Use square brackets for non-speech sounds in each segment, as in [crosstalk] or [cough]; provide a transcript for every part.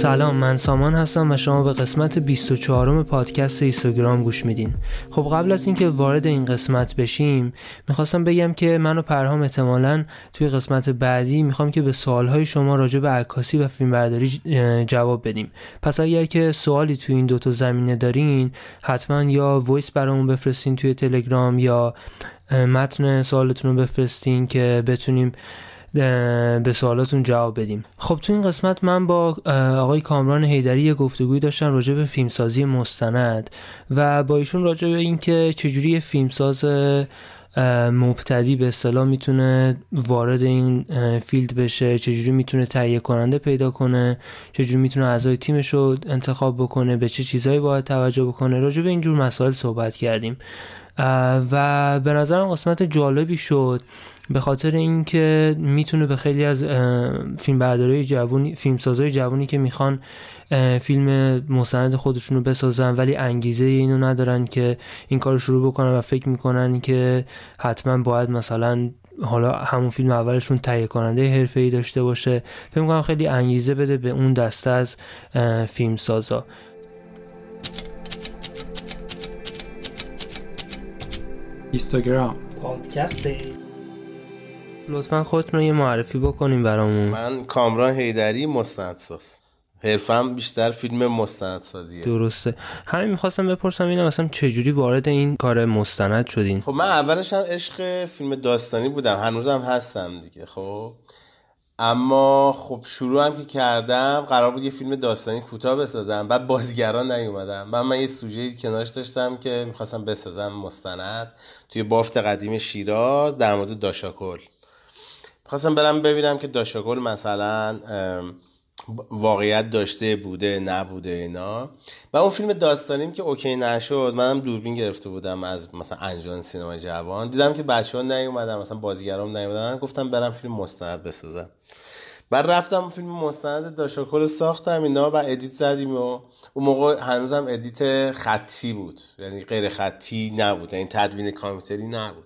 سلام من سامان هستم و شما به قسمت 24 پادکست اینستاگرام گوش میدین. خب قبل از اینکه وارد این قسمت بشیم می‌خواستم بگم که من و پرهام احتمالا توی قسمت بعدی می‌خوام که به سوالهای شما راجع به عکاسی و فیلمبرداری جواب بدیم. پس اگر که سوالی توی این دوتا زمینه دارین حتما یا وایس برامون بفرستین توی تلگرام یا متن سوالتون رو بفرستین که بتونیم به سوالاتون جواب بدیم. خب تو این قسمت من با آقای کامران هیدری یه گفتگوی داشتم راجع به فیلمسازی مستند و با ایشون راجع به اینکه چجوری فیلمساز مبتدی به اصطلاح می‌تونه وارد این فیلد بشه چجوری می‌تونه تهیه کننده پیدا کنه چجوری می‌تونه اعضای تیمش رو انتخاب بکنه به چه چیزهایی باید توجه بکنه. راجع به اینجور مسائل صحبت کردیم. و به نظرم قسمت جالبی شد. به خاطر اینکه می‌تونه به خیلی از فیلم بردارای جوونی فیلم سازای جوونی که می‌خوان فیلم مستند خودشون رو بسازن ولی انگیزه اینو ندارن که این کار رو شروع بکنن و فکر می‌کنن که حتما باید مثلا حالا همون فیلم اولشون تهیه کننده ای داشته باشه. فکر می‌کنم خیلی انگیزه بده به اون دسته از فیلم سازا اینستاگرام پادکست لطفا خودتون رو یه معرفی بکنیم برامون. من کامران هیدری مستندساز. حرفم بیشتر فیلم مستندسازیه. درسته. همین می‌خواستم بپرسم اینم مثلا چجوری وارد این کار مستند شدین؟ خب من اولش هم عشق فیلم داستانی بودم. هنوزم هستم دیگه خب. اما خب شروع هم که کردم قرار بود یه فیلم داستانی کوتاه بسازم. بعد بازیگران نیومدم من من یه سوژه کنارش داشتم که می‌خواستم بسازم مستند. توی بافت قدیم شیراز در مورد داش آکل. خواستم برم ببینم که داش آکل مثلا واقعیت داشته بوده نبوده اینا. و اون فیلم داستانیم که OK نشد منم دوربین گرفته بودم از مثلا انجمن سینما جوان. دیدم که بچه ها نیومدن مثلا بازیگرام نیومدن. گفتم برم فیلم مستند بسازم. بعد رفتم فیلم مستند داش آکل ساختم اینا و edit زدیم و اون موقع هنوزم edit خطی بود. یعنی غیر خطی نبود. یعنی تدوین کامپیوتری نبود.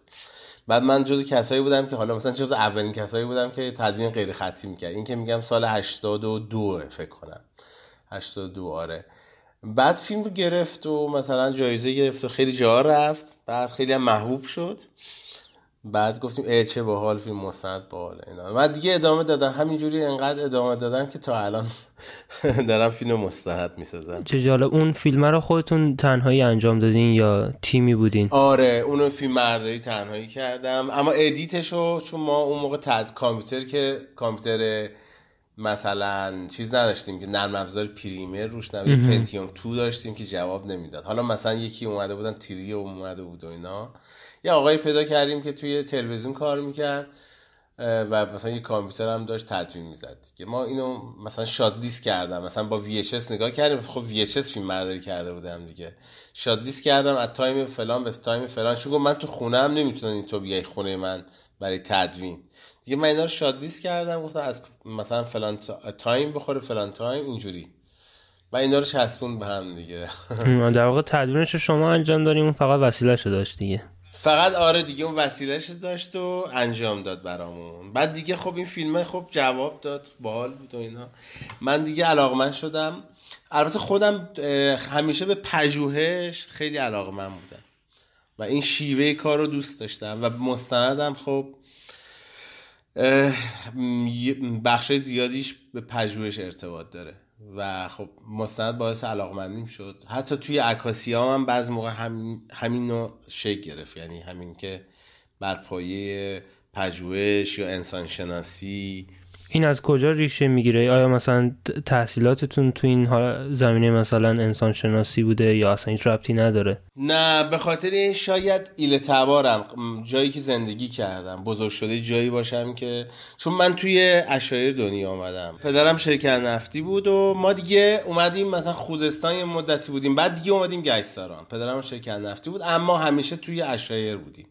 بعد من جز کسایی بودم که حالا مثلا جز اولین کسایی بودم که تدوین غیر خطی می‌کرد. این که میگم سال 82 فکر کنم. 82 آره. بعد فیلم گرفت و مثلا جایزه گرفت و خیلی جا رفت. بعد خیلی هم محبوب شد. بعد گفتیم ای چه باحال فیلم مستند باحال اینا. بعد دیگه ادامه دادم همینجوری انقدر ادامه دادم که تا الان [laughs] دارم فیلم مستند می‌سازم. چه جالب. اون فیلم رو خودتون تنهایی انجام دادین یا تیمی بودین؟ آره اونو فیلم‌برداری تنهایی کردم. اما edit شو چون ما اون موقع تد کامپیوتر که کامپیوتر مثلا چیز نداشتیم که نرم افزار Premiere روش نبود Pentium two داشتیم که جواب نمی‌داد. حالا مثلا یکی اومده بودن three اومده بود و اینا. یه آقایی پیدا کردیم که توی تلویزیون کار می‌کرد و مثلا یه کامپیوتر هم داشت تدوین می‌زد که ما اینو مثلا shot list کردم مثلا با VHS نگاه کردیم خب VHS فیلم برداری کرده بودم دیگه. shot list کردم از time فلان به time فلان. چون من تو خونه هم نمی‌تونم تو بیای خونه من برای تدوین. دیگه من اینا رو shot list کردم گفتم از مثلا فلان time بخوره فلان time اینجوری. و اینا رو چسبون به هم دیگه. [laughs] در واقع تدوینش شما انجام دادین فقط وسیله داشت دیگه. فقط آره دیگه اون وسیلهش داشت و انجام داد برامون. بعد دیگه خب این فیلم خب جواب داد باحال بود و اینا. من دیگه علاقمند شدم. البته خودم همیشه به پژوهش خیلی علاقمند بودم. و این شیوه کار رو دوست داشتم و مستندم خب بخش زیادیش به پژوهش ارتباط داره. و خب مستند باعث علاقمندیم شد. حتی توی عکاسی ها هم بعض موقع همین, همین نوع شکل گرفت. یعنی همین که بر پایه پژوهش یا انسان شناسی این از کجا ریشه می‌گیره؟ آیا مثلا تحصیلاتتون تو این زمینه مثلا انسان شناسی بوده یا اصلا هیچ ربطی نداره؟ نه به خاطر شاید ایل تبارم جایی که زندگی کردم بزرگ شده جایی باشم که چون من توی اشایر دنیا آمدم. پدرم شرکت نفتی بود و ما دیگه اومدیم مثلا خوزستان یه مدتی بودیم بعد دیگه اومدیم گشتاران پدرم شرکت نفتی بود اما همیشه توی اشایر بودیم.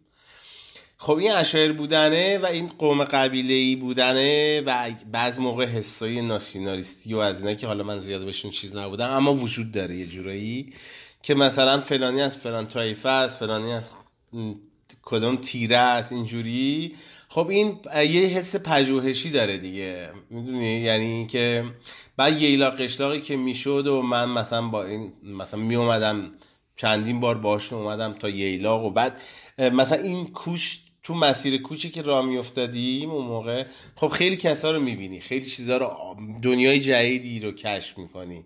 خب این اشایر بودنه و این قوم قبیله ای بودنه و بعض موقع حسای ناسیونالیستی و از اینا که حالا من زیاد بهشون چیز نبودم اما وجود داره یه جورایی که مثلا فلانی از فلان طایفه است فلانی از کدام تیره است اینجوری. خب این یه حس پژوهشی داره دیگه می‌دونی؟ یعنی اینکه بعد ییلا قشلاقی که می‌شد و من مثلا با این مثلا می اومدم چندین بار باش اومدم تا ییلاق و بعد مثلا این کوش تو مسیر کوچی که راه میافتادیم اون موقع خب خیلی کسا رو می‌بینی خیلی چیزا رو دنیای جدیدی رو کشف می‌کنی.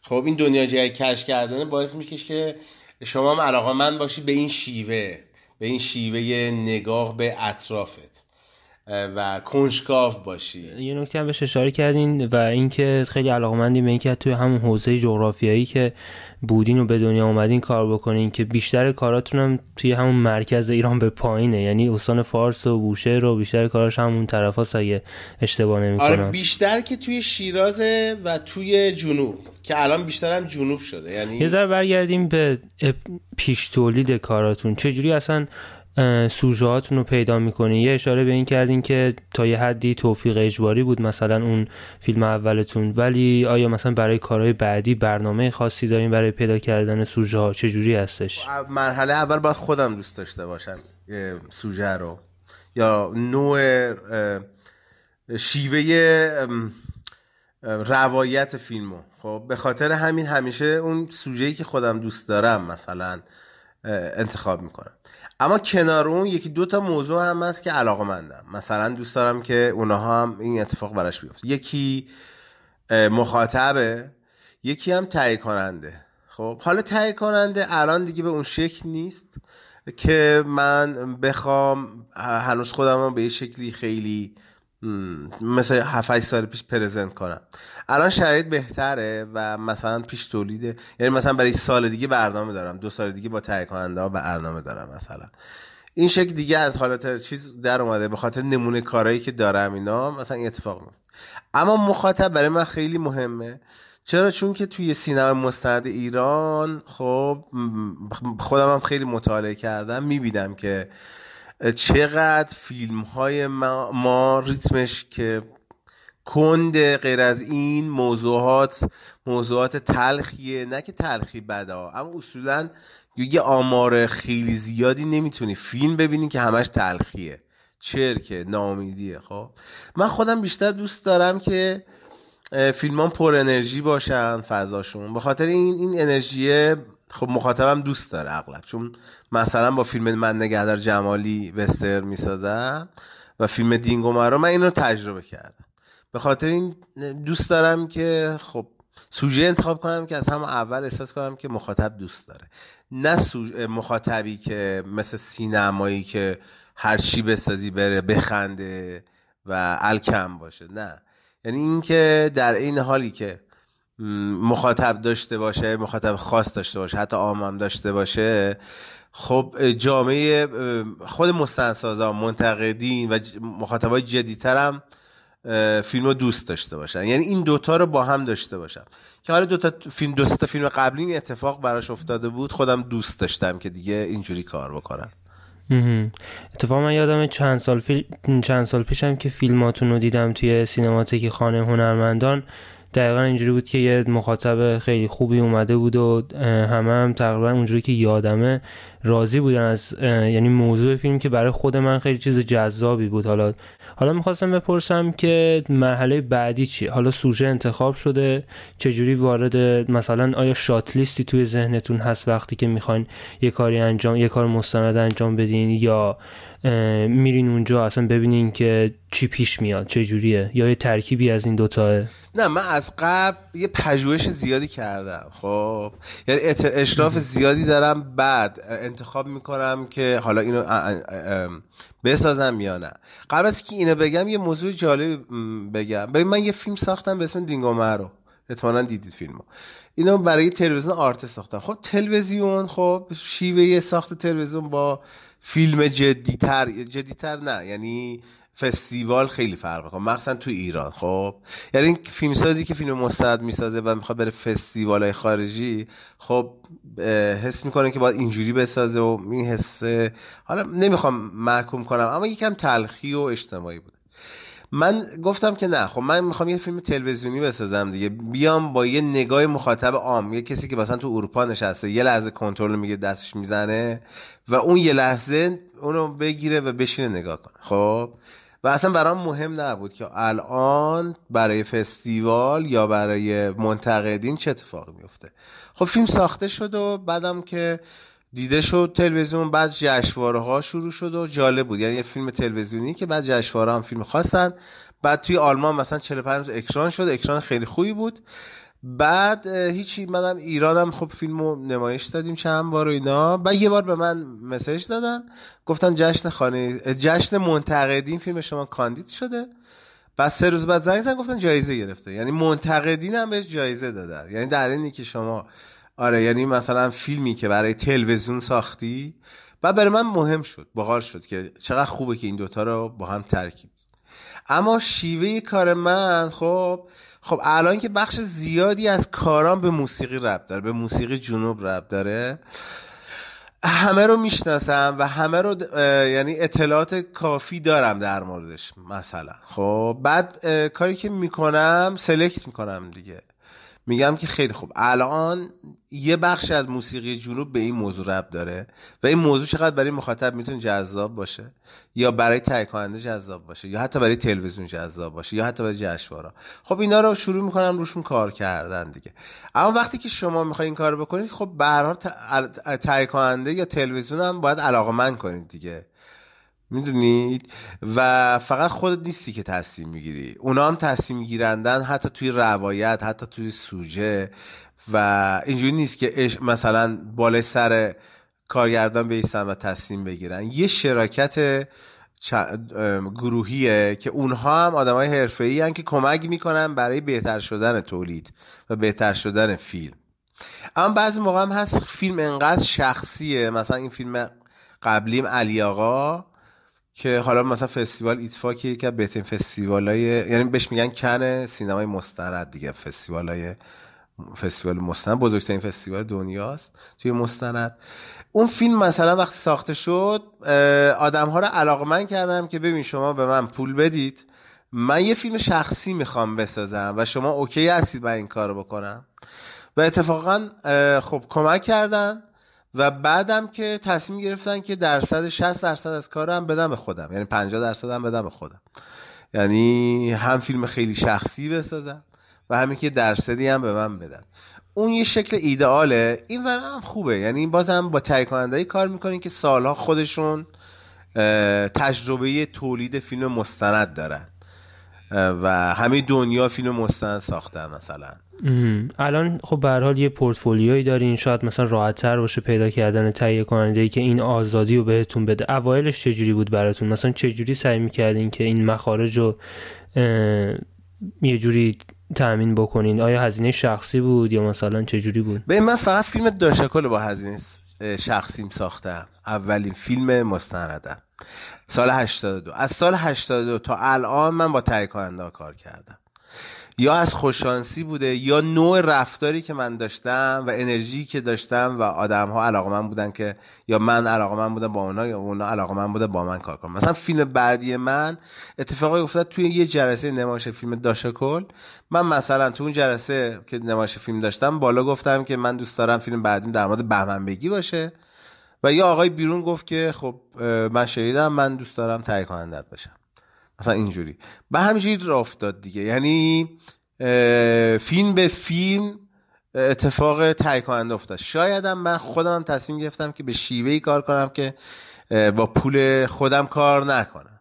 خب این دنیا جدید کشف کردن باعث میشه که شما هم علاقه من باشی به این شیوه به این شیوه نگاه به اطرافت. و کنجکاو باشی. یه نکته هم بهش اشاره کردین و اینکه خیلی علاقمندی به اینکه توی همون حوزه جغرافیایی که بودین و به دنیا اومدین کار بکنین که بیشتر کاراتون هم توی همون مرکز ایران به پایینه. یعنی استان فارس و بوشه رو بیشتر کاراش همون طرف هاست اگه اشتباه نمی آره بیشتر که توی شیرازه و توی جنوب که الان بیشتر هم جنوب شده. یعنی یه ذره برگردیم به پیش تولید کاراتون. چجوری اصلا سوژه رو پیدا می‌کنی. یه اشاره به این کردین که تا یه حدی توفیق اجباری بود مثلا اون فیلم اولتون. ولی آیا مثلا برای کارهای بعدی برنامه خاصی دارین برای پیدا کردن سوژه ها چجوری هستش؟ مرحله اول باید خودم دوست داشته باشم سوژه رو. یا نوع شیوه روایت فیلمو. خب به خاطر همین همیشه اون سوژه‌ای که خودم دوست دارم مثلا انتخاب می‌کنم. اما کنار اون یکی دو تا موضوع هم هست که علاقه مندم مثلا دوست دارم که اونها هم این اتفاق براش بیفته. یکی مخاطبه. یکی هم تهیه کننده خب حالا تهیه کننده الان دیگه به اون شکل نیست که من بخوام هنوز خودم رو به یه شکلی خیلی مثل 7 سال پیش پرزنت کنم. الان شرایط بهتره و مثلا پیش تولیده یعنی مثلا برای سال دیگه برنامه دارم. دو سال دیگه با تهیه کننده ها برنامه دارم مثلا. این شکل دیگه از حالت چیز در اومده به خاطر نمونه کارهایی که دارم اینا مثلا این اتفاق میفته. اما مخاطب برای من خیلی مهمه. چرا؟ چون که توی سینما مستند ایران خب خودم هم خیلی مطالعه کردم. می‌بینم که چقدر فیلم های ما, ما ریتمش که کند غیر از این موضوعات موضوعات تلخیه نه که تلخی بدا اما اصولا یه آمار خیلی زیادی نمی‌تونی فیلم ببینی که همش تلخیه. چرکه نامیدیه خب؟ من خودم بیشتر دوست دارم که فیلمان پر انرژی باشن فضاشون. به خاطر این این انرژی خب مخاطبم دوست داره اغلب چون مثلا با فیلم من نگهدار جمالی وستر می‌سازم و فیلم دینگو مرا من اینو تجربه کردم. به خاطر این دوست دارم که خب سوژه انتخاب کنم که از همه اول احساس کنم که مخاطب دوست داره. نه مخاطبی که مثل سینمایی که هر چی بسازی بره بخنده و الکم باشه نه. یعنی اینکه در این حالی که مخاطب داشته باشه مخاطب خاص داشته باشه حتی عامم داشته باشه. خب جامعه خود مستندسازا منتقدین و مخاطبای جدیتر هم فیلم رو دوست داشته باشن. یعنی این دوتا رو با هم داشته باشم. که حالا دوتا فیلم دو تا فیلم قبلی این اتفاق براش افتاده بود خودم دوست داشتم که دیگه اینجوری کار بکنم. اتفاق من یادم چند سال فیل... چند سال پیشم که فیلماتون رو دیدم توی سینماتیک خانه هنرمندان. دقیقا اینجوری بود که یه مخاطب خیلی خوبی اومده بود و همه هم تقریبا اونجوری که یادمه راضی بودن از یعنی موضوع فیلم که برای خود من خیلی چیز جذابی بود. حالا حالا می‌خواستم بپرسم که مرحله بعدی چی؟ حالا سوژه انتخاب شده چجوری وارد مثلا آیا شات لیستی توی ذهنتون هست وقتی که می‌خواین یه کاری انجام یه کار مستند انجام بدین؟ یا میرین اونجا اصلا ببینین که چی پیش میاد چه جوریه یا یه ترکیبی از این دوتاه؟ نه من از قبل یه پژوهش زیادی کردم خب. یعنی اشراف زیادی دارم بعد انتخاب می‌کنم که حالا اینو بسازم یا نه. قبل از که اینو بگم یه موضوع جالب بگم. ببین من یه فیلم ساختم به اسم دینگومه رو. احتمالا دیدید فیلمو. اینو برای تلویزیون آرت ساختم. خب تلویزیون خب شیوه ساخت تلویزیون با فیلم جدیتر جدیتر نه. یعنی فستیوال خیلی فرق می‌کنه. مخصوصا تو ایران خب؟ یعنی فیلم سازی که فیلم مستعد می‌سازه و می‌خواد بره فستیوال های خارجی خب حس می‌کنه که باید اینجوری بسازه و این حسه. حالا نمی‌خوام محکوم کنم اما یکم تلخی و اجتماعی بوده. من گفتم که نه خب من می‌خوام یه فیلم تلویزیونی بسازم دیگه. بیام با یه نگاه مخاطب عام یه کسی که مثلا تو اروپا نشسته یه لحظه کنترل میگه دستش می‌زنه و اون یه لحظه اونو بگیره و بشینه نگاه کنه خب؟ و اصلا برام مهم نبود که الان برای فستیوال یا برای منتقدین چه اتفاقی میفته. خب فیلم ساخته شد و بعدم که دیده شد تلویزیون بعد جشنواره ها شروع شد و جالب بود. یعنی یه فیلم تلویزیونی که بعد جشنواره هم فیلم خواستن. بعد توی آلمان مثلا 45 اکران شد. اکران خیلی خوبی بود. بعد هیچی منم ایرانم خب فیلمو نمایش دادیم چند بار و اینا. بعد یه بار به من مسیج دادن گفتن جشن خانه جشن منتقدین فیلم شما کاندید شده. بعد سه روز بعد زنگ زدن گفتن جایزه گرفته. یعنی منتقدین هم بهش جایزه دادن. یعنی در اینی که شما آره یعنی مثلا فیلمی که برای تلویزیون ساختی. و برای من مهم شد باقار شد که چقدر خوبه که این دوتا رو با هم ترکیب. اما شیوه کار من خب خب الان که بخش زیادی از کارام به موسیقی رب داره به موسیقی جنوب رب داره همه رو می‌شناسم و همه رو یعنی اطلاعات کافی دارم در موردش مثلا. خب بعد کاری که می‌کنم سلکت می‌کنم دیگه. میگم که خیلی خوب. الان یه بخش از موسیقی جنوب به این موضوع رب داره و این موضوع چقدر برای مخاطب می‌تونه جذاب باشه یا برای تهیه جذاب باشه یا حتی برای تلویزیون جذاب باشه یا حتی برای جشنواره خب اینا رو شروع می‌کنم روشون کار کردن دیگه. اما وقتی که شما می‌خواین این کار بکنید خب به هر حال یا تلویزیون هم باید علاقه کنید دیگه. می‌دونید و فقط خودت نیستی که تصمیم می‌گیری. اونا هم تصمیم گیرندن حتی توی روایت حتی توی سوژه. و اینجوری نیست که مثلا بالای سر کارگردان بیستن و تصمیم بگیرن. یه شراکت گروهیه که اونها هم آدم های حرفه ای که کمک می‌کنن برای بهتر شدن تولید و بهتر شدن فیلم. اما بعضی موقع هم هست فیلم انقدر شخصیه. مثلا این فیلم قبلیم علی آقا. که حالا مثلا فستیوال ایتفا که یکی از فستیوال های یعنی بهش میگن کن سینمای مستند دیگه فستیوال های فستیوال مستند بزرگترین فستیوال دنیاست توی مستند اون فیلم مثلا وقتی ساخته شد آدم ها رو علاقه من کردم که ببین شما به من پول بدید. من یه فیلم شخصی می‌خوام بسازم و شما اوکی هستید من این کارو بکنم. و اتفاقا خب کمک کردن. و بعدم که تصمیم گرفتن که درصد 60 درصد از کارم بدم به خودم. یعنی 50 درصد هم بدم به خودم. یعنی هم فیلم خیلی شخصی بسازم و همین که درصدی هم به من بدن. اون یه شکل ایدئاله. این هم خوبه. یعنی بازم با تهیه کننده‌ای کار می‌کنین که سالها خودشون تجربه تولید فیلم مستند دارن. و همه دنیا فیلم مستند ساختن مثلا. الان خب به حال یه پورتفولیویی دارین شاید مثلا راحت تر باشه پیدا کردن تهیه کننده ای که این آزادی رو بهتون بده. اوایلش چجوری بود براتون؟ مثلا چجوری سعی می‌کردین که این مخارج رو یه جوری تأمین بکنین؟ آیا هزینه شخصی بود یا مثلا چجوری بود؟ به من فقط فیلم داشکل با هزینه شخصیم ساختم. اولین فیلم مستندم. سال 82 از سال 82 تا الان من با تهیه کننده کار کردم. یا از خوششانسی بوده یا نوع رفتاری که من داشتم و انرژی که داشتم و آدم ها علاقه من بودن که یا من علاقه من بودم با اونا یا اونا علاقه من بوده با من کار کنم مثلا فیلم بعدی من اتفاقی افتاد توی یه جلسه نمایش فیلم داشکل من مثلا تو اون جلسه که نمایش فیلم داشتم بالا گفتم که من دوست دارم فیلم بعدی در مورد بهمن بگی باشه. و یه آقای بیرون گفت که خب من شنیدم من دوست دارم تهیه کنندت باشم. مثلا اینجوری. به همینجوری را افتاد دیگه. یعنی فیلم به فیلم اتفاق تهیه کننده افتاد. شایدم من خودم هم تصمیم گرفتم که به شیوهی کار کنم که با پول خودم کار نکنم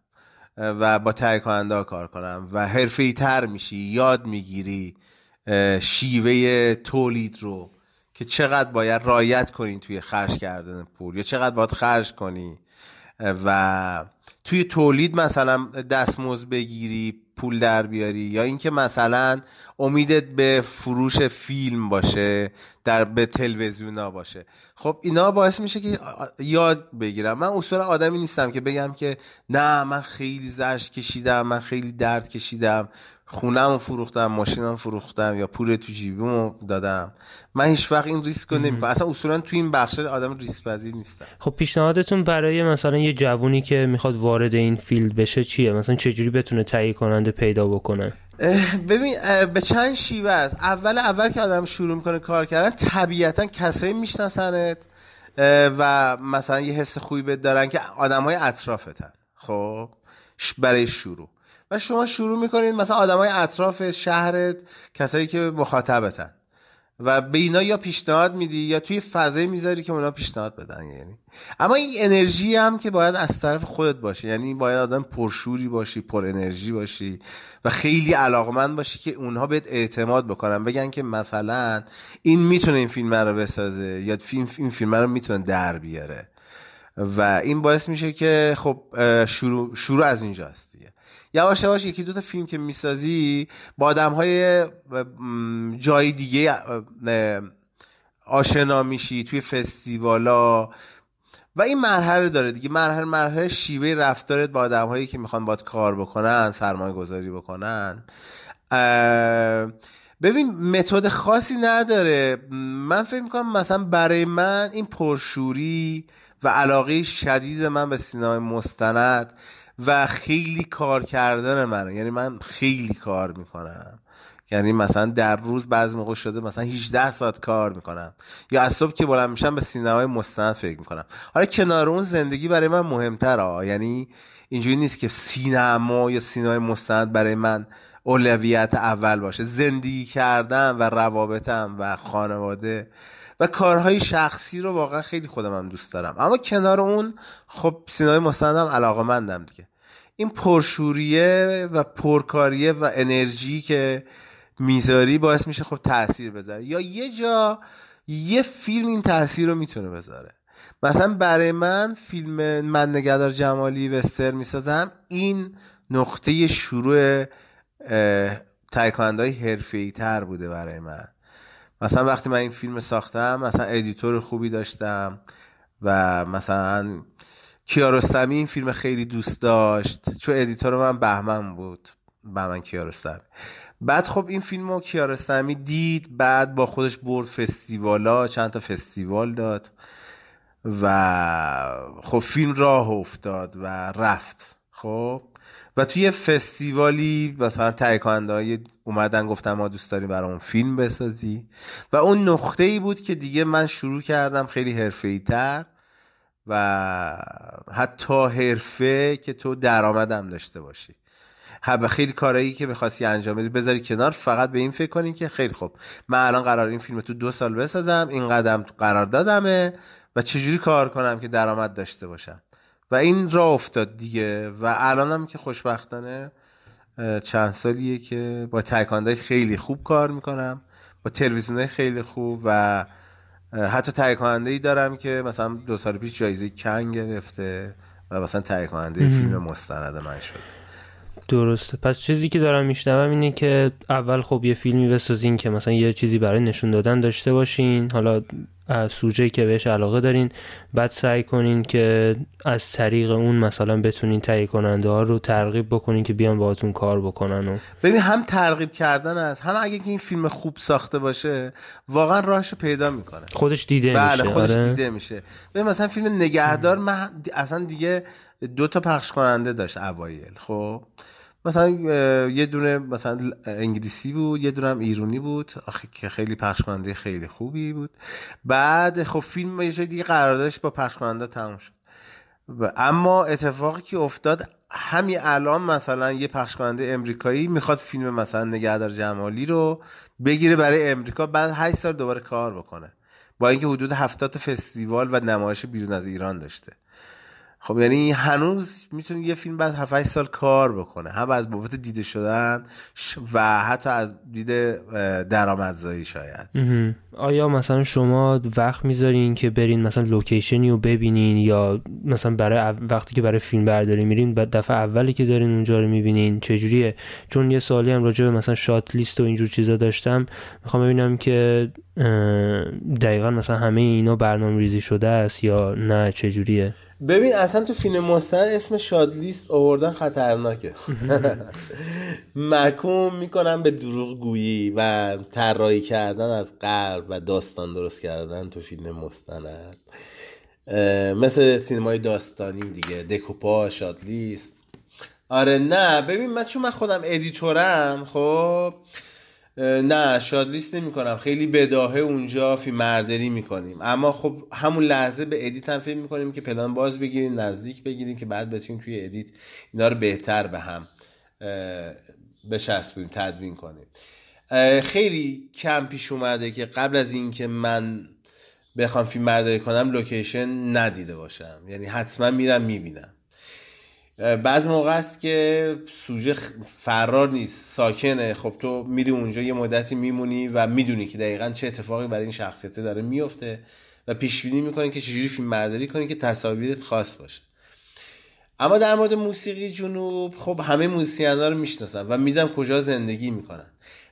و با تهیه کننده کار کنم و حرفی تر میشی یاد می‌گیری شیوه تولید رو که چقدر باید رایت کنی توی خرج کردن پول یا چقدر باید خرج کنی و توی تولید مثلا دستمزد بگیری پول در بیاری یا اینکه مثلا امیدت به فروش فیلم باشه در به تلویزیونا باشه. خب اینا باعث میشه که یاد بگیرم. من اصولا آدمی نیستم که بگم که نه من خیلی زجر کشیدم من خیلی درد کشیدم. خونم فروختم ماشینم فروختم یا پول تو جیبیمو دادم. من هیچ وقت این ریسک رو نمی‌کنم اصلا اصولا تو این بخش آدم ریسک پذیر نیستم. خب پیشنهادتون برای مثلا یه جوونی که می‌خواد وارد این field بشه چیه؟ مثلا چجوری بتونه تهیه کننده پیدا بکنه؟ ببین به چند شیوه است. اول اول که آدم شروع می‌کنه کار کردن طبیعتا کسایی میشناسنت و مثلا یه حس خوبی بهت دارن که آدم های اطرافتن. خب برای شروع. و شما شروع می‌کنید مثلا آدم های اطراف شهرت کسایی که مخاطبتن. و به اینا یا پیشنهاد میدی یا توی فضایی می‌ذاری که اونا پیشنهاد بدن یعنی. اما این انرژی هم که باید از طرف خودت باشه یعنی باید آدم پرشوری باشی پر انرژی باشی و خیلی علاقمند باشی که اونها بهت اعتماد بکنن. بگن که مثلا این می‌تونه این فیلم رو بسازه یا فیلم این فیلم رو می‌تونه در بیاره. و این باعث میشه که خب شروع, شروع از اینجاست دیگه. یواش یواش یکی دو تا فیلم که می‌سازی با آدم های جای دیگه آشنا میشی توی فستیوالا. و این مرحله داره دیگه. مرحله مرحله شیوه رفتارت با آدم هایی که می‌خوان باید کار بکنن سرمایه گذاری بکنن ببین متد خاصی نداره. من فکر می‌کنم مثلا برای من این پرشوری و علاقه شدید من به سینمای مستند و خیلی کار کردن من یعنی من خیلی کار می‌کنم. یعنی مثلا در روز بعضی موقع شده مثلا 18 ساعت کار می‌کنم. یا از صبح که بلند میشم به سینمای مستند فکر می‌کنم. حالا کنار اون زندگی برای من مهمتره. یعنی اینجوری نیست که سینما یا سینمای مستند برای من اولویت اول باشه. زندگی کردن و روابطم و خانواده و کارهای شخصی رو واقعا خیلی خودم هم دوست دارم. اما کنار اون خب سینمای مستندم علاقه مندم دیگه. این پرشوریه و پرکاریه و انرژی که می‌ذاری باعث میشه خب تاثیر بذاره. یا یه جا یه فیلم این تاثیر رو می‌تونه بذاره. مثلا برای من فیلم من نگهدار جمالی وستر می‌سازم. این نقطه شروع تایکانده های تر بوده برای من. مثلا وقتی من این فیلم ساختم مثلا editor خوبی داشتم و مثلا کیارستمی این فیلم خیلی دوست داشت چون editor من بهمن بود بهمن کیارستمی بعد خب این فیلم رو کیارستمی دید بعد با خودش برد فستیوالا چند تا فستیوال داد و خب فیلم راه افتاد و رفت. خب و توی فستیوالی مثلا تهیه اومدن گفتم ما دوست داریم برامون فیلم بسازی. و اون نقطه ای بود که دیگه من شروع کردم خیلی حرفه‌ای تر و حتی حرفه که تو درآمدم داشته باشی. خیلی کارهایی که بخواستی انجام بدی بذاری کنار فقط به این فکر کنی که خیلی خوب. من الان قرار این فیلم تو دو سال بسازم این قدم قرار دادمه و چجوری کار کنم که درآمد داشته باشم؟ و این را افتاد دیگه. و الانم که خوشبختانه چند سالیه که با تایکانده خیلی خوب کار می‌کنم با تلویزیون خیلی خوب و حتی تایکانده ای دارم که مثلا دو سال پیش جایزه کن گرفته و مثلا تایکانده فیلم مستند من شده درسته. پس چیزی که دارم میشنوم اینه که اول خب یه فیلمی بسازین که مثلا یه چیزی برای نشون دادن داشته باشین. حالا سوژه که بهش علاقه دارین بعد سعی کنین که از طریق اون مثلا بتونین تهیه کننده ها رو ترغیب بکنین که بیان باهاتون کار بکنن و ببین هم ترغیب کردن است هم اگه که این فیلم خوب ساخته باشه واقعا راهش پیدا می‌کنه. خودش دیده بله میشه خودش آره. دیده میشه. ببین مثلا فیلم نگهدار من اصلا دیگه دو تا پخش کننده داشت اوایل خب؟ مثلا یه دونه مثلا انگلیسی بود یه دونه هم ایرونی بود که خیلی پخش کننده خیلی خوبی بود. بعد خب فیلم یه دیگه قراردادش با پخش کننده تموم شد. اما اتفاقی که افتاد همین الان مثلا یه پخش کننده امریکایی می‌خواد فیلم مثلا نگهدار جمالی رو بگیره برای امریکا بعد 8 سال دوباره کار بکنه. با اینکه حدود 70 فستیوال و نمایش بیرون از ایران داشته. خب یعنی هنوز می‌تونه یه فیلم بعد 7 سال کار بکنه. هم از بابت دیده شدن و حتی از دید درآمدزایی شاید. آیا مثلا شما وقت می‌ذارین که برین مثلا لوکیشنی رو ببینین یا مثلا برای وقتی که برای فیلم برداری میرین بعد دفعه اولی که دارین اونجا رو می‌بینین چجوریه؟ چون یه سوالی هم راجع به مثلا شات لیست و اینجور چیزا داشتم می‌خوام ببینم که دقیقا مثلا همه اینا برنامه ریزی شده است یا نه چجوریه؟ ببین اصلا تو فیلم مستند اسم شادلیست آوردن خطرناکه. [laughs] محکوم می‌کنن به دروغ گویی و طراحی کردن از قبل و داستان درست کردن تو فیلم مستند. مثل سینمای داستانی دیگه دکوپاژ shot list آره نه ببین من چون من خودم editor م خب نه shot list نمی کنم خیلی بداهه اونجا فیلم‌برداری می‌کنیم. اما خب همون لحظه به edit هم فکر می‌کنیم که پلان باز بگیریم نزدیک بگیریم که بعد بتونیم توی edit. اینا رو بهتر به هم بچسبیم تدوین کنیم. خیلی کم پیش اومده که قبل از اینکه من بخوام فیلم برداری کنم لوکیشن ندیده باشم. یعنی حتما میرم می‌بینم. بعض موقع است که سوژه فرار نیست ساکنه. خب تو میری اونجا یه مدتی میمونی و می‌دونی که دقیقا چه اتفاقی برای این شخصیت داره میفته و پیش بینی می‌کنی که چجوری فیلم برداری کنی که تصاویرت خاص باشه. اما در مورد موسیقی جنوب خب همه موسیقیدانا رو می‌شناسن و می‌دونم کجا زندگی می‌کنن.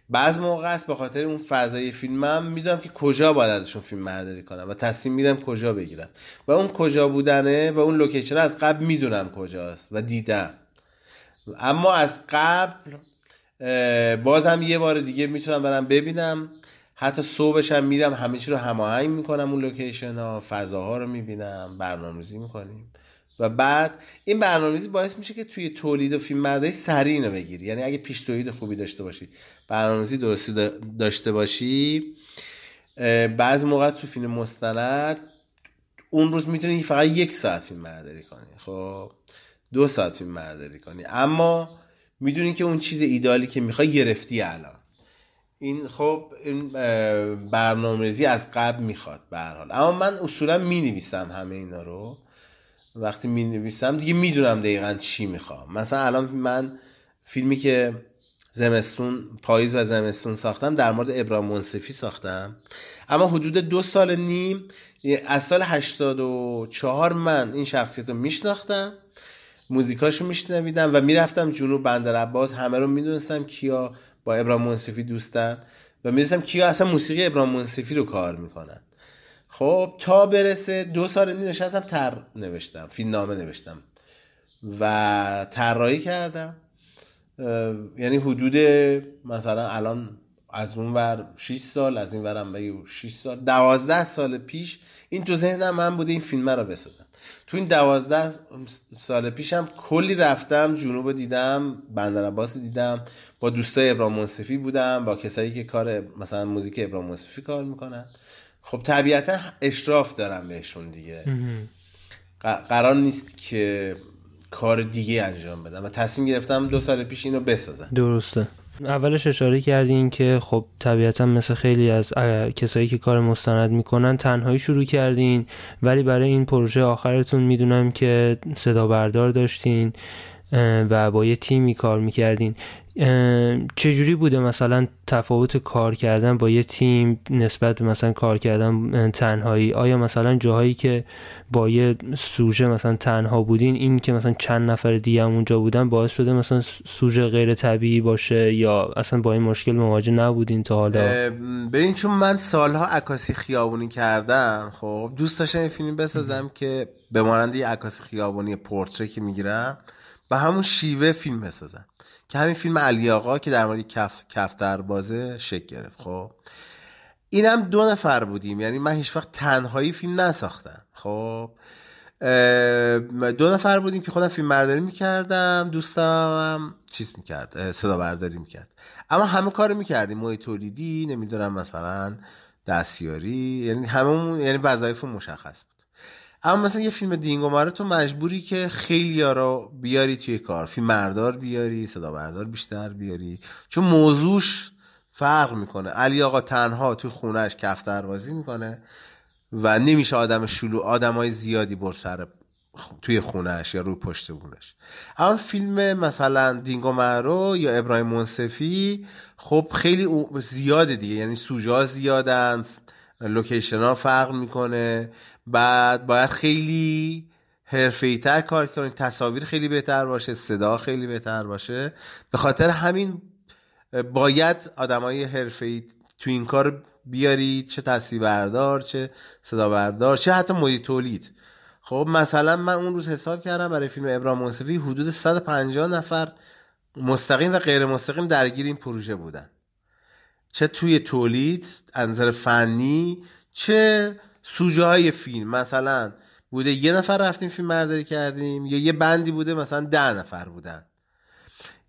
بعض موقع است به خاطر اون فضای فیلمم می‌دونم که کجا باید ازشون فیلم برداری کنم و تصمیم میرم کجا بگیرم. و اون کجا بودنه و اون location از قبل می‌دونم کجاست و دیدم. اما از قبل بازم یه بار دیگه می‌تونم برم ببینم. حتی صبحشم میرم همه چی رو هماهنگ می‌کنم اون location ها فضاها رو می‌بینم برنامه‌ریزی می‌کنیم. و بعد این برنامه‌ریزی باعث میشه که توی تولید و فیلم برداری سریع اینو بگیری. یعنی اگه پیش تولید خوبی داشته باشی برنامه‌ریزی درستی داشته باشی بعض موقع تو فیلم مستند اون روز می‌تونی فقط یک ساعت فیلم برداری کنی. خب دو ساعت فیلم برداری کنی. اما می‌دونی که اون چیز ایدالی که می‌خوای گرفتی الان. این خب این برنامه‌ریزی از قبل می‌خواد به حال. اما من اصولا می‌نویسم همه اینا رو. وقتی می نویسم دیگه می‌دونم دقیقا چی می‌خوام. مثلا الان من فیلمی که زمستون پاییز و زمستون ساختم در مورد ابراهیم منصفی ساختم. اما حدود دو سال نیم از سال 84 من این شخصیت رو میشناختم موزیکاشو میشنویدم و می‌رفتم جنوب بندر عباس. همه رو می‌دونستم کیا با ابراهیم منصفی دوستن و می‌دونستم کیا اصلا موسیقی ابراهیم منصفی رو کار می‌کنن. خب تا برسه دو سال نشستم تر نوشتم فیلم نامه نوشتم. و طراحی کردم. یعنی حدود مثلا الان از اون ور 6 سال از این ورم بگو 6 سال 12 سال پیش این تو ذهنم من بوده این فیلم رو بسازم. تو این 12 سال پیشم کلی رفتم جنوب دیدم بندر عباس دیدم با دوستای ابراهیم منصفی بودم با کسایی که کار مثلا موزیک ابراهیم منصفی کار می‌کنن. خب طبیعتا اشراف دارم بهشون دیگه. قرار نیست که کار دیگه انجام بدم و تصمیم گرفتم دو سال پیش اینو بسازم. درسته. اولش اشاره کردین که خب طبیعتا مثل خیلی از کسایی که کار مستند می‌کنن تنهایی شروع کردین ولی برای این پروژه آخرتون می‌دونم که صدا بردار داشتین و با یه تیمی کار می‌کردین. چجوری بوده مثلا تفاوت کار کردن با یه تیم نسبت به مثلا کار کردن تنهایی؟ آیا مثلا جاهایی که با یه سوژه مثلا تنها بودین این که مثلا چند نفر دیگه هم اونجا بودن باعث شده مثلا سوژه غیر طبیعی باشه یا اصلا با این مشکل مواجه نبودین تا حالا؟ ببین چون من سالها عکاسی خیابونی کردم خب دوست داشتم این فیلم بسازم که به مانند یه عکاسی خیابونی پورتری که می‌گیرم به همون شیوه فیلم بسازم. که همین فیلم علی آقا که در مورد کف کفتر بازه شکل گرفت خب. اینم دو نفر بودیم یعنی من هیچ وقت تنهایی فیلم نساختم خب. دو نفر بودیم که خودم فیلم برداری می‌کردم دوستم چیز می‌کرد صدا برداری می‌کرد. اما همه کار می‌کردیم محیط تولیدی نمی‌دونم مثلا دستیاری یعنی همه یعنی وظایف مشخص بود. اما مثلا یه فیلم دینگو ماره تو مجبوری که خیلی رو بیاری توی کار. فیلم مردار بیاری صدا بردار بیشتر بیاری. چون موضوعش فرق می‌کنه. علی آقا تنها توی خونهش کفتر بازی می‌کنه و نمیشه آدم شلو آدمای زیادی بر سر توی خونهش یا روی پشت بونش. اما فیلم مثلا دینگو مارو یا ابراهیم منصفی خب خیلی زیاده دیگه. یعنی سوژا زیادن لوکیشن ها فرق می‌کنه. بعد باید خیلی حرفه تر کار کنید تصاویر خیلی بهتر باشه صدا خیلی بهتر باشه. به خاطر همین باید آدمای حرفه تو این کار بیارید چه تصویر بردار چه صدا بردار چه حتی مدیر تولید. خب مثلا من اون روز حساب کردم برای فیلم ابراهیم منصفی حدود 150 نفر مستقیم و غیر مستقیم درگیر این پروژه بودن. چه توی تولید انظر فنی چه سوژه های فیلم. مثلا بوده یه نفر رفتیم فیلم برداری کردیم یا یه بندی بوده مثلا ده نفر بودن.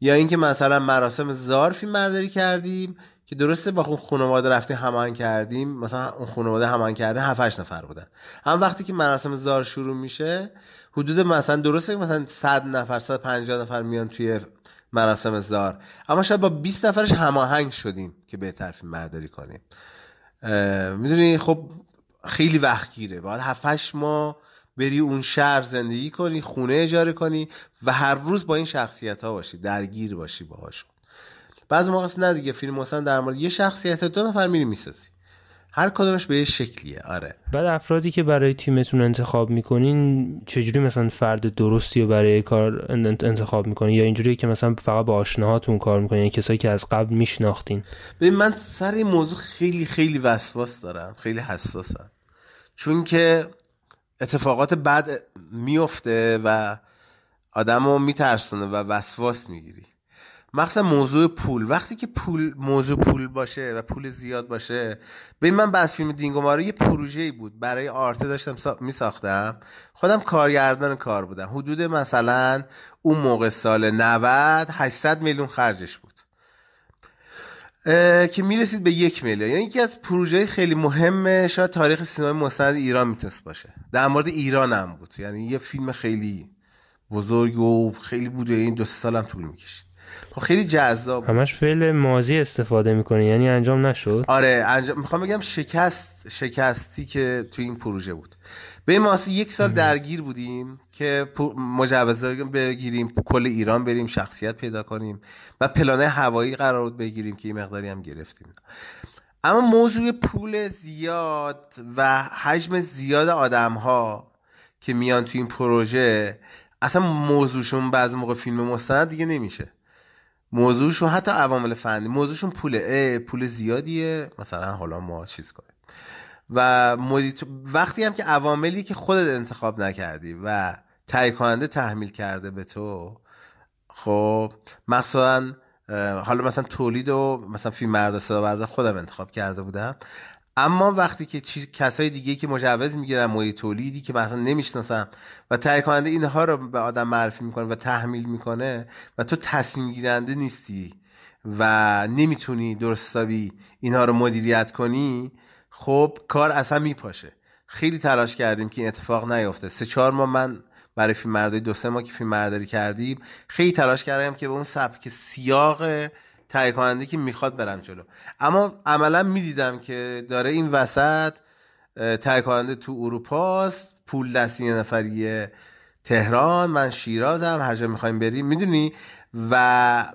یا اینکه مثلا مراسم زار فیلم برداری کردیم که درسته با اون خانواده رفتیم همان کردیم. مثلا اون خانواده همان کرده 7 نفر بودن. هم وقتی که مراسم زار شروع میشه حدود مثلا درسته مثلا 100 نفر 150 نفر میان توی مراسم زار. اما شاید با 20 نفرش هماهنگ شدیم که بهتر فیلم برداری کنیم. می‌دونی خب خیلی وقت گیره باید 7 ماه بری اون شهر زندگی کنی خونه اجاره کنی و هر روز با این شخصیت ها باشی درگیر باشی باهاشون. بعضی موقع نه دیگه فیلم مثلا در مورد یه شخصیت دو نفر میری می‌سازی. هر کدومش به یه شکلیه. آره. بعد افرادی که برای تیمتون انتخاب می‌کنین چجوری مثلا فرد درستی رو برای کار انتخاب می‌کنین؟ یا اینجوری که مثلا فقط با آشناهاتون کار می‌کنین؟ یعنی کسایی که از قبل میشناختین؟ ببین من سر این موضوع خیلی خیلی وسواس دارم. خیلی حساسم. چون که اتفاقات بد میفته و آدم رو میترسونه و وسواس می‌گیری. مخصوصا موضوع پول. وقتی که پول موضوع پول باشه و پول زیاد باشه به من بس فیلم دینگو مارو یه پروژه بود. برای آرته داشتم سا... می ساختم خودم کارگردان کار بودم. حدود مثلا اون موقع سال 90 800 میلیون خرجش بود. که می‌رسید به یک میلیون. یعنی یکی از پروژه خیلی مهمه شاید تاریخ سینمای مستند ایران می‌تونست باشه. در مورد ایران هم بود. یعنی یه فیلم خیلی بزرگ و خیلی بود و این دو سالم طول می‌کشید. خیلی جذاب همش فعل ماضی استفاده می‌کنه یعنی انجام نشد؟ آره انجام می‌خوام بگم شکست شکستی که تو این پروژه بود. به این ماسی یک سال درگیر بودیم که مجوز بگیریم کل ایران بریم شخصیت پیدا کنیم و پلانه هوایی قرار بود بگیریم که این مقداری هم گرفتیم. اما موضوع پول زیاد و حجم زیاد آدم ها که میان تو این پروژه اصلا موضوعشون بعض موقع فیلم مستند دیگه نمیشه. موضوعشون حتی عوامل فنی موضوعشون پوله. پول زیادیه. مثلا حالا ما چیز کنیم. و وقتی هم که عواملی که خودت انتخاب نکردی و تهیه کننده تحمیل کرده به تو خب مخصوصا حالا مثلا تولید و مثلا فیلم مرد صدا خودم انتخاب کرده بودم. اما وقتی که کسای دیگه که مجوز می‌گیرن موی تولیدی که مثلا نمی‌شناسم و تهیه کننده اینها رو به آدم معرفی می‌کنه و تحمیل می‌کنه و تو تصمیم گیرنده نیستی و نمی‌تونی درستابی اینها رو مدیریت کنی خب کار اصلا میپاشه. خیلی تلاش کردیم که این اتفاق نیفته. سه چهار ماه من برای فیلم مرداری دو سه ماه که فیلم مرداری کردیم خیلی تلاش کردم که به اون سبک سیاق تهیه کننده که می‌خواد برم جلو. اما عملا می‌دیدم که داره این وسط تهیه کننده تو اروپاست پول دستی یه نفریه تهران من شیرازم هر جا می‌خوایم بریم. می‌دونی؟ و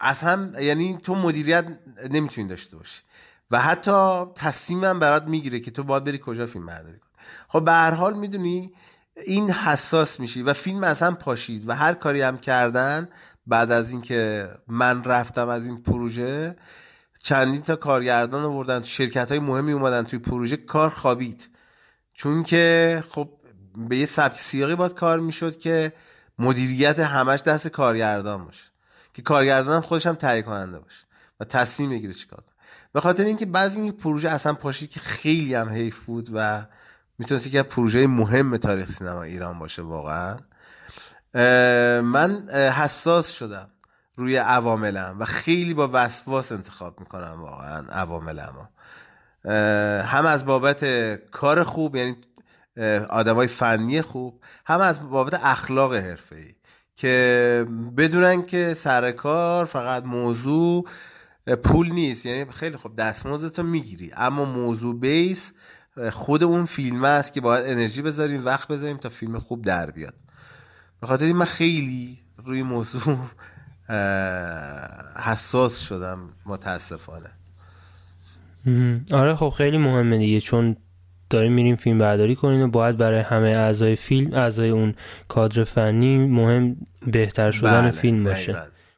اصلا یعنی تو مدیریت نمی‌تونی داشته باشی. و حتی تصمیمم برات می‌گیره که تو باید بری کجا فیلم برداری کنی. خب به هر حال می‌دونی این حساس میشی و فیلم اصلا پاشید و هر کاری هم کردن بعد از اینکه من رفتم از این پروژه چندین تا کارگردان آوردن تو شرکت های مهمی اومدن توی پروژه کار خوابید. چون که خب به یه سبک سیاقی باید کار می‌شد که مدیریت همش دست کارگردان باشه. که کارگردان خودش هم تهیه کننده باشه و تصمیم بگیره چیکار کنه. به خاطر اینکه بعضی این پروژه اصلا پاشید که خیلی هم حیف بود و می‌تونست که پروژه مهم تاریخ سینما ایران باشه واقعا. من حساس شدم روی عواملم و خیلی با وسواس انتخاب می‌کنم واقعا عواملم هم از بابت کار خوب یعنی آدمای فنی خوب هم از بابت اخلاق حرفه ای که بدونن که سر کار فقط موضوع پول نیست. یعنی خیلی خوب دستمزدتو می‌گیری اما موضوع بیس خود اون فیلم است که باید انرژی بذاریم وقت بذاریم تا فیلم خوب در بیاد. به خاطر من خیلی روی موضوع حساس شدم متاسفانه. آره خب خیلی مهمه دیگه چون داریم میریم فیلم برداری کنیم و باید برای همه اعضای فیلم اعضای اون کادر فنی مهم بهتر شدن بله، فیلم باشه.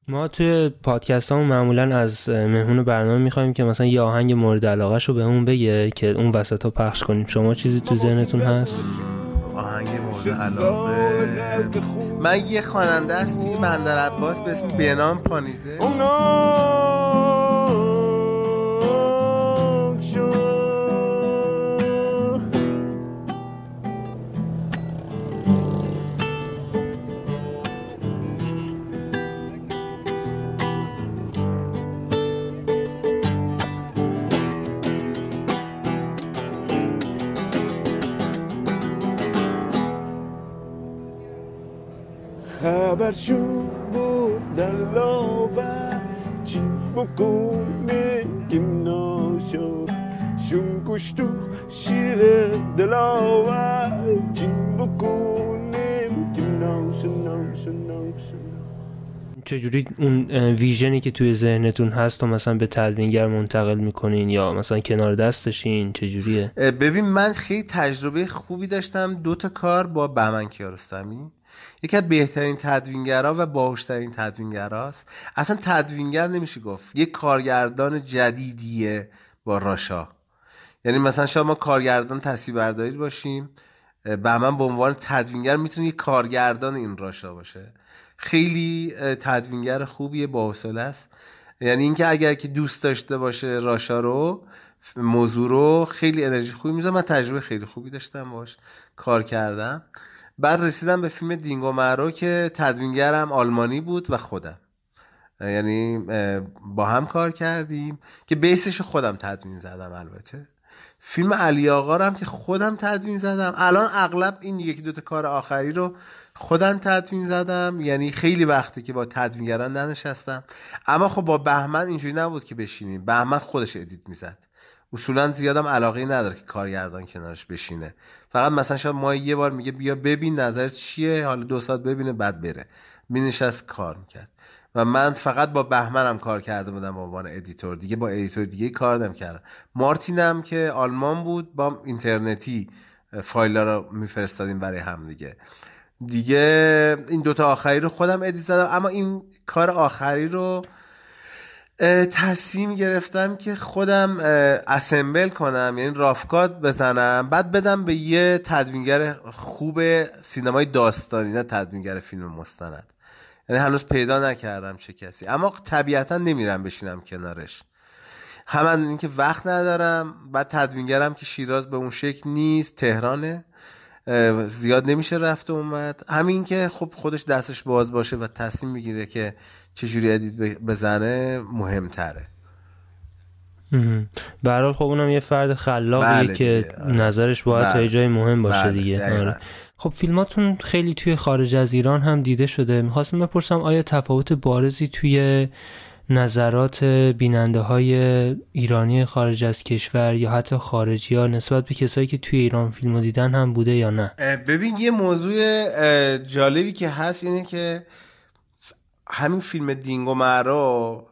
ما توی پادکست همون معمولا از مهمون برنامه می‌خوایم که مثلا یه آهنگ مورد علاقه رو به اون بگه که اون وسط ها پخش کنیم. شما چیزی تو ذهنتون هست؟ علاقه من یه خواننده است توی بندر عباس به اسم بنام پانیزه. بکنیم کم ناشد. شون کشتو شیر دلاور. چی بکنیم چجوری اون ویژنی که توی ذهنتون هست و مثلا به تدوینگر منتقل می‌کنین یا مثلا کنار دستشین؟ چجوریه؟ ببین من خیلی تجربه خوبی داشتم. دو تا کار با بهمن کیارستمی. یکی از بهترین تدوینگرها و باهوشترین تدوینگراست. اصلا تدوینگر نمیشه گفت. یه کارگردان جدیدیه با راشا. یعنی مثلا شما ما کارگردان تصویر برداری باشیم بهمن به عنوان تدوینگر می‌تونه یه کارگردان این راشا باشه. خیلی تدوینگر خوبیه با حوصله است. یعنی اینکه اگر که دوست داشته باشه راشا رو موضوع رو خیلی انرژی خوبی میزه من تجربه خیلی خوبی داشتم باش کار کردم. بعد رسیدم به فیلم دینگو مرو که تدوینگرم آلمانی بود و خودم. یعنی با هم کار کردیم که base ش خودم تدوین زدم البته. فیلم علی آقا هم که خودم تدوین زدم. الان اغلب این یکی دوتا کار آخری رو خودم تدوین زدم. یعنی خیلی وقتی که با تدوینگران ننشستم. اما خب با بهمن اینجوری نبود که بشینیم. بهمن خودش edit می‌زد. اصولا زیادم علاقه نداره که کارگردان کنارش بشینه. فقط مثلا شاید ما یه بار میگه بیا ببین نظرت چیه حالا دو ساعت ببینه بعد بره. می‌نشست کار می‌کرد. و من فقط با بهمنم کار کرده بودم به عنوان editor. دیگه با editor دیگه کار نمی‌کردم. مارتینم که آلمان بود با اینترنتی فایل رو میفرستادیم برای هم دیگه. دیگه این دوتا آخری رو خودم edit زدم. اما این کار آخری رو تصمیم گرفتم که خودم اسمبل کنم یعنی رافکات بزنم بعد بدم به یه تدوینگر خوب سینمای داستانی نه تدوینگر فیلم مستند. یعنی هنوز پیدا نکردم چه کسی. اما طبیعتا نمیرم بشینم کنارش. همان اینکه وقت ندارم بعد تدوینگرم که شیراز به اون شکل نیست تهرانه زیاد نمیشه رفت و اومد. همین که خب خودش دستش باز باشه و تصمیم می‌گیره که چجوری ادیت بزنه مهمتره برحال خب اونم یه فرد خلاقیه بله که آره. نظرش باید بله. تا جای مهم باشه بله. دیگه آره. خب فیلماتون خیلی توی خارج از ایران هم دیده شده می‌خواستم بپرسم آیا تفاوت بارزی توی نظرات بیننده های ایرانی خارج از کشور یا حتی خارجی ها نسبت به کسایی که توی ایران فیلم دیدن هم بوده یا نه ببین یه موضوع جالبی که هست اینه که همین فیلم دینگو مرا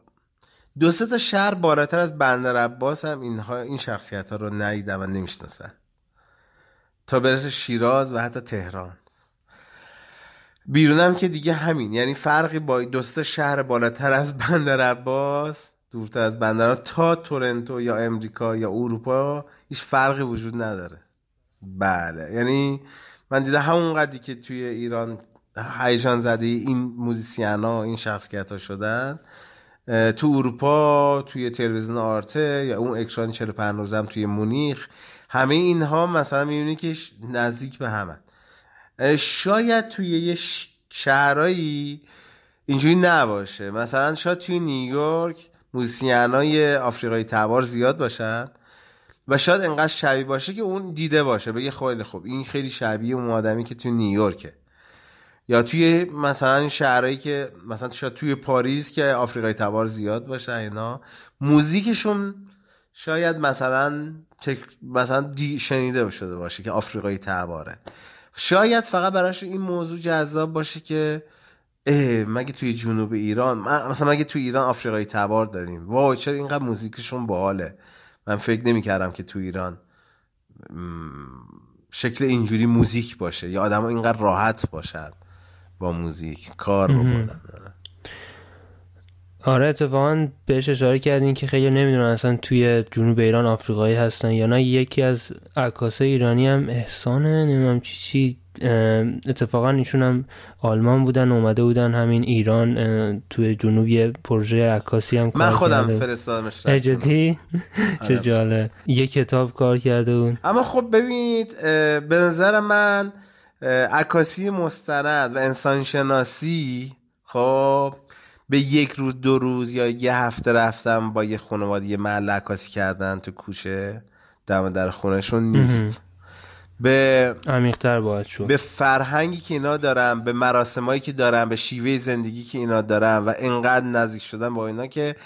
دو سه تا شهر بالاتر از بندر عباس هم اینها این شخصیت ها رو ندیدن و نمی‌شناسن تا برسه شیراز و حتی تهران. بیرونم که دیگه همین. یعنی فرقی با دوست شهر بالاتر از بندر عباس دورتر از بندر تا تورنتو یا امریکا یا اروپا هیچ فرقی وجود نداره. بله. یعنی من دیدم همون قدی که توی ایران هیجان زده این موزیسین ها این شخصیت ها شدن تو اروپا توی تلویزیون آرته یا اون اکران 45 هم توی مونیخ همه اینها مثلا می‌بینی که نزدیک به همه شاید توی یه شهرهایی اینجوری نباشه. مثلا شاید توی نیویورک های آفریقایی تبار زیاد باشن و شاید انقدر شبیه باشه که اون دیده باشه بگه خیلی خوب این خیلی شبیه اون آدمی که توی نیویورکه. یا توی مثلا شهرهایی که مثلا شاید توی پاریس که آفریقای تبار زیاد باشه اینا موزیکشون شاید مثلا تک... مثلا دی شنیده شده باشه که آفریقایی تباره. شاید فقط براش این موضوع جذاب باشه که مگه توی جنوب ایران مثلا مگه توی ایران آفریقایی تبار داریم؟ وای چرا اینقدر موزیکشون باحاله؟ من فکر نمی کردم که توی ایران شکل اینجوری موزیک باشه یا آدم اینقدر راحت باشد با موزیک کار بکنن آره. اتفاقا بهش اشاره کردین که خیلی نمی‌دونن اصلا توی جنوب ایران آفریقایی هستن یا نه. یکی از عکاسای ایرانی هم احسانه نمی‌دونم چی چی اتفاقا ایشون هم آلمان بودن اومده بودن همین ایران توی جنوبی پروژه عکاسی هم من خودم فرستادمش جدی؟ [laughs] چه جاله یه کتاب کار کرده بود. اما خب ببینید به نظر من عکاسی مستند و انسان شناسی خب به یک روز دو روز یا یه هفته رفتم با یه خانواده یه محل عکاسی کردن تو کوچه. دم در خونهشون نیست. به عمیق‌تر باید شد. به فرهنگی که اینا دارن به مراسمایی که دارن به شیوه زندگی که اینا دارن و انقدر نزدیک شدن با اینا که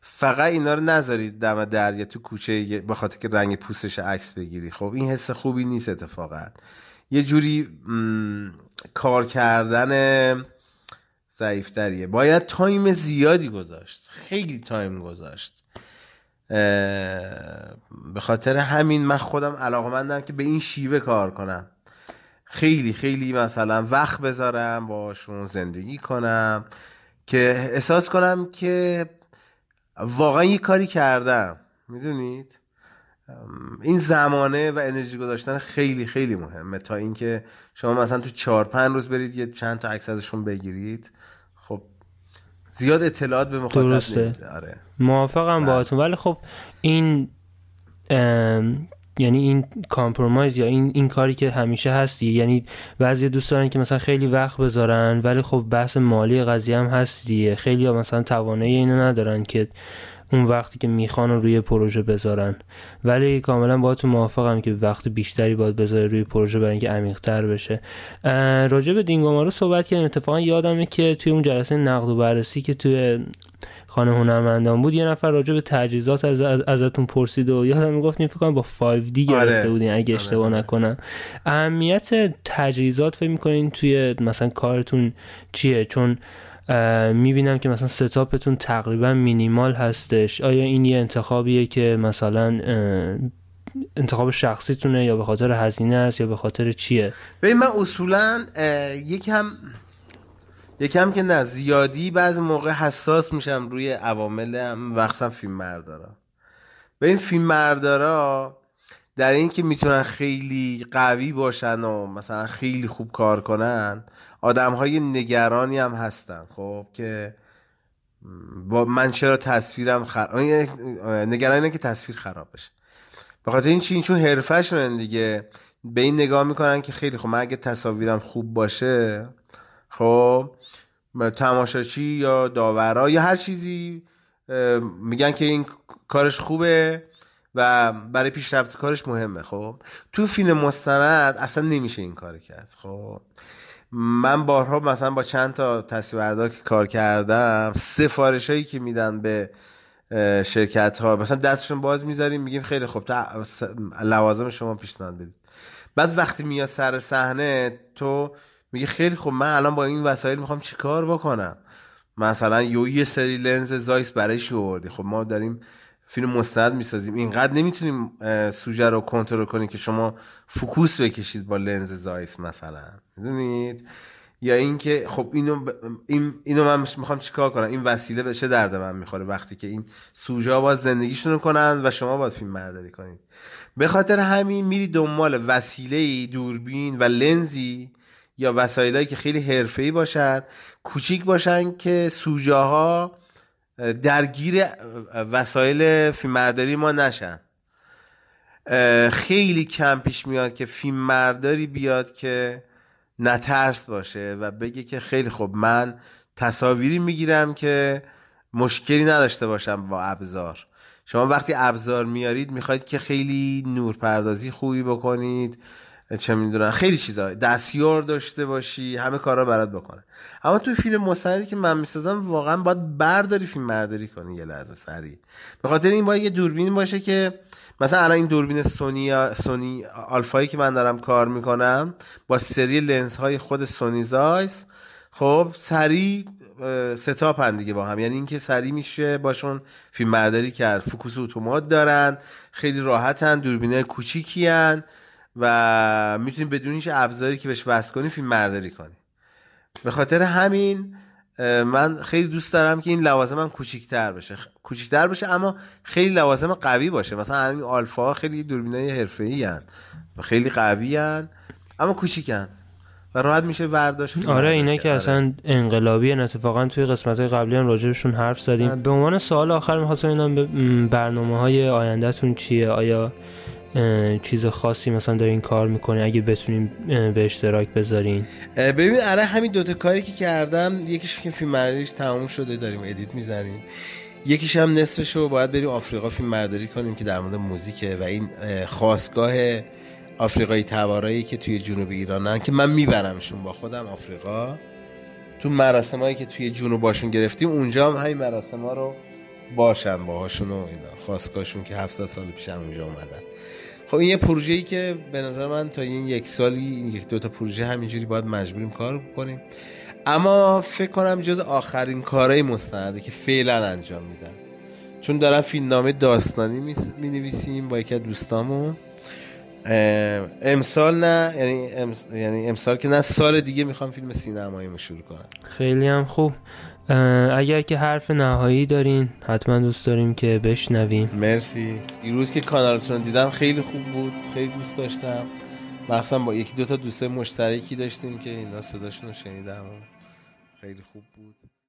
فقط اینا رو نذارید دم در یا تو کوچه به خاطر که رنگ پوستش عکس بگیری. خب این حس خوبی نیست اتفاقا. یه جوری کار کردن ضعیفتریه. باید time زیادی گذاشت. خیلی time گذاشت. به خاطر همین من خودم علاقمندم که به این شیوه کار کنم. خیلی خیلی مثلا وقت بذارم باشون زندگی کنم که احساس کنم که واقعا یه کاری کردم. می‌دونید؟ این زمانه و انرژی گذاشتن خیلی خیلی مهمه. تا اینکه شما مثلا تو چهار پنج روز برید یه چند تا عکس ازشون بگیرید خب زیاد اطلاعات به مخاطب نمیده. آره. موافقم باهاتون. ولی خب این یعنی این کامپرومایز یا این این کاری که همیشه هستی یعنی بعضی دوست دارن که مثلا خیلی وقت بذارن ولی خب بحث مالی قضیه هم هست دیگه خیلی ها مثلا توانایی اینو ندارن که اون وقتی که می‌خوان رو روی پروژه بذارن. ولی کاملا با تو موافقم که وقت بیشتری باید بذاره روی پروژه برای اینکه عمیق‌تر بشه. راجع به دینگومارو صحبت کردیم. اتفاقا یادمه که توی اون جلسه نقد و بررسی که توی خانه هنرمندان بود یه نفر راجع به تجهیزات از ازتون پرسید و یادم می‌گفتین فکر کنم با 5D گرفته آره. بودین اگه آره، اشتباه آره. نکنم. اهمیت تجهیزات فکر می‌کنین توی مثلا کارتون چیه؟ چون می‌بینم که مثلا ستاپتون تقریبا مینیمال هستش. آیا این یه انتخابیه که مثلا انتخاب شخصیتونه یا به خاطر هزینه است یا به خاطر چیه؟ ببین من اصولا یکم یکم که نه زیادی بعضی موقع حساس میشم روی عوامل وقتا فیلم مردارا به این فیلم مردارا در این که می‌تونن خیلی قوی باشن و مثلا خیلی خوب کار کنن آدم های نگرانی هم هستن خب که با من چرا تصویرم خراب نگرانی که تصویر خراب بشه. به خاطر این چین چون حرفه شدن دیگه. به این نگاه می‌کنن که خیلی خب من اگه تصاویرم خوب باشه خب تماشاچی یا داورا یا هر چیزی میگن که این کارش خوبه. و برای پیشرفت کارش مهمه خب؟ تو فیلم مستند اصلا نمیشه این کار کرد خب؟ من بارها مثلا با چند تا تصویردار که کار کردم سفارش هایی که میدن به شرکت ها مثلا دستشون باز می‌ذاریم میگیم خیلی خوب تا لوازم شما پیشنهاد بدید. بعد وقتی میاد سر صحنه تو میگه خیلی خوب من الان با این وسایل می‌خوام چیکار بکنم؟ مثلا یه سری لنز Zeiss برای شوردی خب ما داریم فیلم مستند می‌سازیم. اینقدر نمی‌تونیم سوژه رو کنترل کنیم که شما focus بکشید با لنز Zeiss مثلا. می‌دونید؟ یا اینکه خب اینو این اینو من می‌خوام چیکار کنم؟ این وسیله به چه درد من می‌خوره وقتی که این سوژه باید زندگیشون کنن و شما باید فیلم برداری کنید؟ به خاطر همین میری دنبال وسیله دوربین و لنزی یا وسایلایی که خیلی حرفه‌ای باشن کوچیک باشن که سوژه درگیر وسایل فیلمبرداری ما نشن. خیلی کم پیش میاد که فیلمبرداری بیاد که نترس باشه و بگه که خیلی خوب من تصاویری می‌گیرم که مشکلی نداشته باشم با ابزار. شما وقتی ابزار میارید می‌خواید که خیلی نورپردازی خوبی بکنید چه می‌دونن خیلی چیزا. دستیار داشته باشی همه کارا برات بکنه. اما تو فیلم مستندی که من می‌سازم واقعا باید برداری فیلم برداری کنی یه لحظه سریع به خاطر این باید یه دوربین باشه که مثلا الان این دوربین Sony Sony Alpha یی که من دارم کار می‌کنم با سری لنز های خود Sony Zeiss خب سریع setup ن دیگه با هم. یعنی اینکه سریع میشه باشون فیلم برداری کرد. focus اتومات دارن خیلی راحتن دوربینای کوچیکی هن. و می‌تونی بدون هیچ ابزاری که بهش وصل کنی فیلم برداری کنی. به خاطر همین من خیلی دوست دارم که این لوازم هم کوچیکتر بشه. کوچیکتر بشه اما خیلی لوازم قوی باشه. مثلا این آلفا خیلی دوربینای حرفه‌ای و خیلی قوی هن. اما کوچیکن و راحت میشه ورداشت فیلم آره اینا. که اصلا انقلابی اتفاقا توی قسمت های قبلی هم راجبشون حرف زدیم. به عنوان سوال آخر می‌خواستم اینم برنامه های آیندهتون چیه؟ آیا چیز خاصی مثلا دارین کار می‌کنه اگه بتونیم به اشتراک بذارین. ببین آره همین دوتا کاری که کردم یکیش که فیلم برداریش تموم شده داریم ادیت می‌زنیم یکیش هم نصفش رو باید بریم آفریقا فیلم برداری کنیم که در مورد موزیکه و این اه، خواستگاه آفریقایی تبارایی که توی جنوب ایرانن که من میبرمشون با خودم آفریقا. تو مراسم هایی که توی جنوب باشون گرفتیم اونجا هم همین مراسم ها رو باشن باهاشون و اینا. خواستگاهشون که 700 سال پیش هم اونجا اومدن. خب این یه پروژه‌ای که به نظر من تا این یک این یک دو تا پروژه همینجوری باید مجبوریم کار بکنیم اما فکر کنم جز آخرین کارهای مستنده که فعلا انجام میدم چون دارم فیلمنامه داستانی می نویسیم با یکی از دوستامون. امسال نه یعنی امس- یعنی امسال که نه سال دیگه می‌خوام فیلم سینماییمو شروع کنم. خیلی هم خوب. اگر که حرف نهایی دارین حتما دوست داریم که بشنویم. مرسی. دیروز که کانالتون دیدم خیلی خوب بود خیلی دوست داشتم. مخصوصا با یکی دو تا دوست مشترکی داشتیم که اینا صداشون رو شنیدم. خیلی خوب بود.